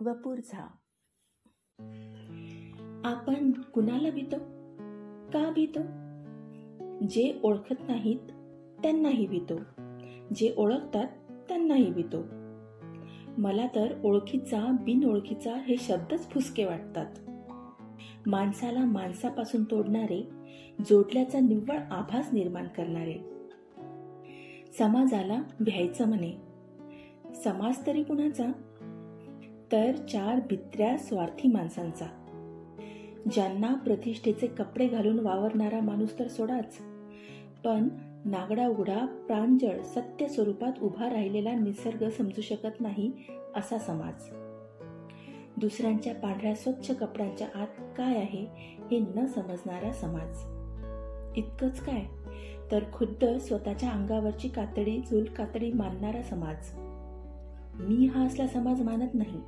वपूर झा आपण कुणाला भीतो? का भीतो? जे ओळखत नाहीत त्यांनाही भीतो. जे ओळखतात त्यांनाही भीतो. मला तर ओळखीचा बिनओळखीचा हे शब्दच फुसके वाटतात. माणसाला माणसापासून तोडणारे जोडल्याचा निव्वळ आभास निर्माण करणारे. समाजाला भ्यायचं म्हणे. समाज तरी कुणाचा? तर चार भित्र्या स्वार्थी माणसांचा. ज्यांना प्रतिष्ठेचे कपडे घालून वावरणारा माणूस तर सोडाच. पण नागडा उघडा प्रांजळ सत्य स्वरूपात उभा राहिलेला निसर्ग समजू शकत नाही असा समाज. दुसऱ्यांच्या पांढऱ्या स्वच्छ कपड्यांच्या आत काय आहे हे न समजणारा समाज. इतकंच काय? तर खुद्द स्वतःच्या अंगावरची कातडी झुल कातडी मानणारा समाज. मी हा असला समाज मानत नाही.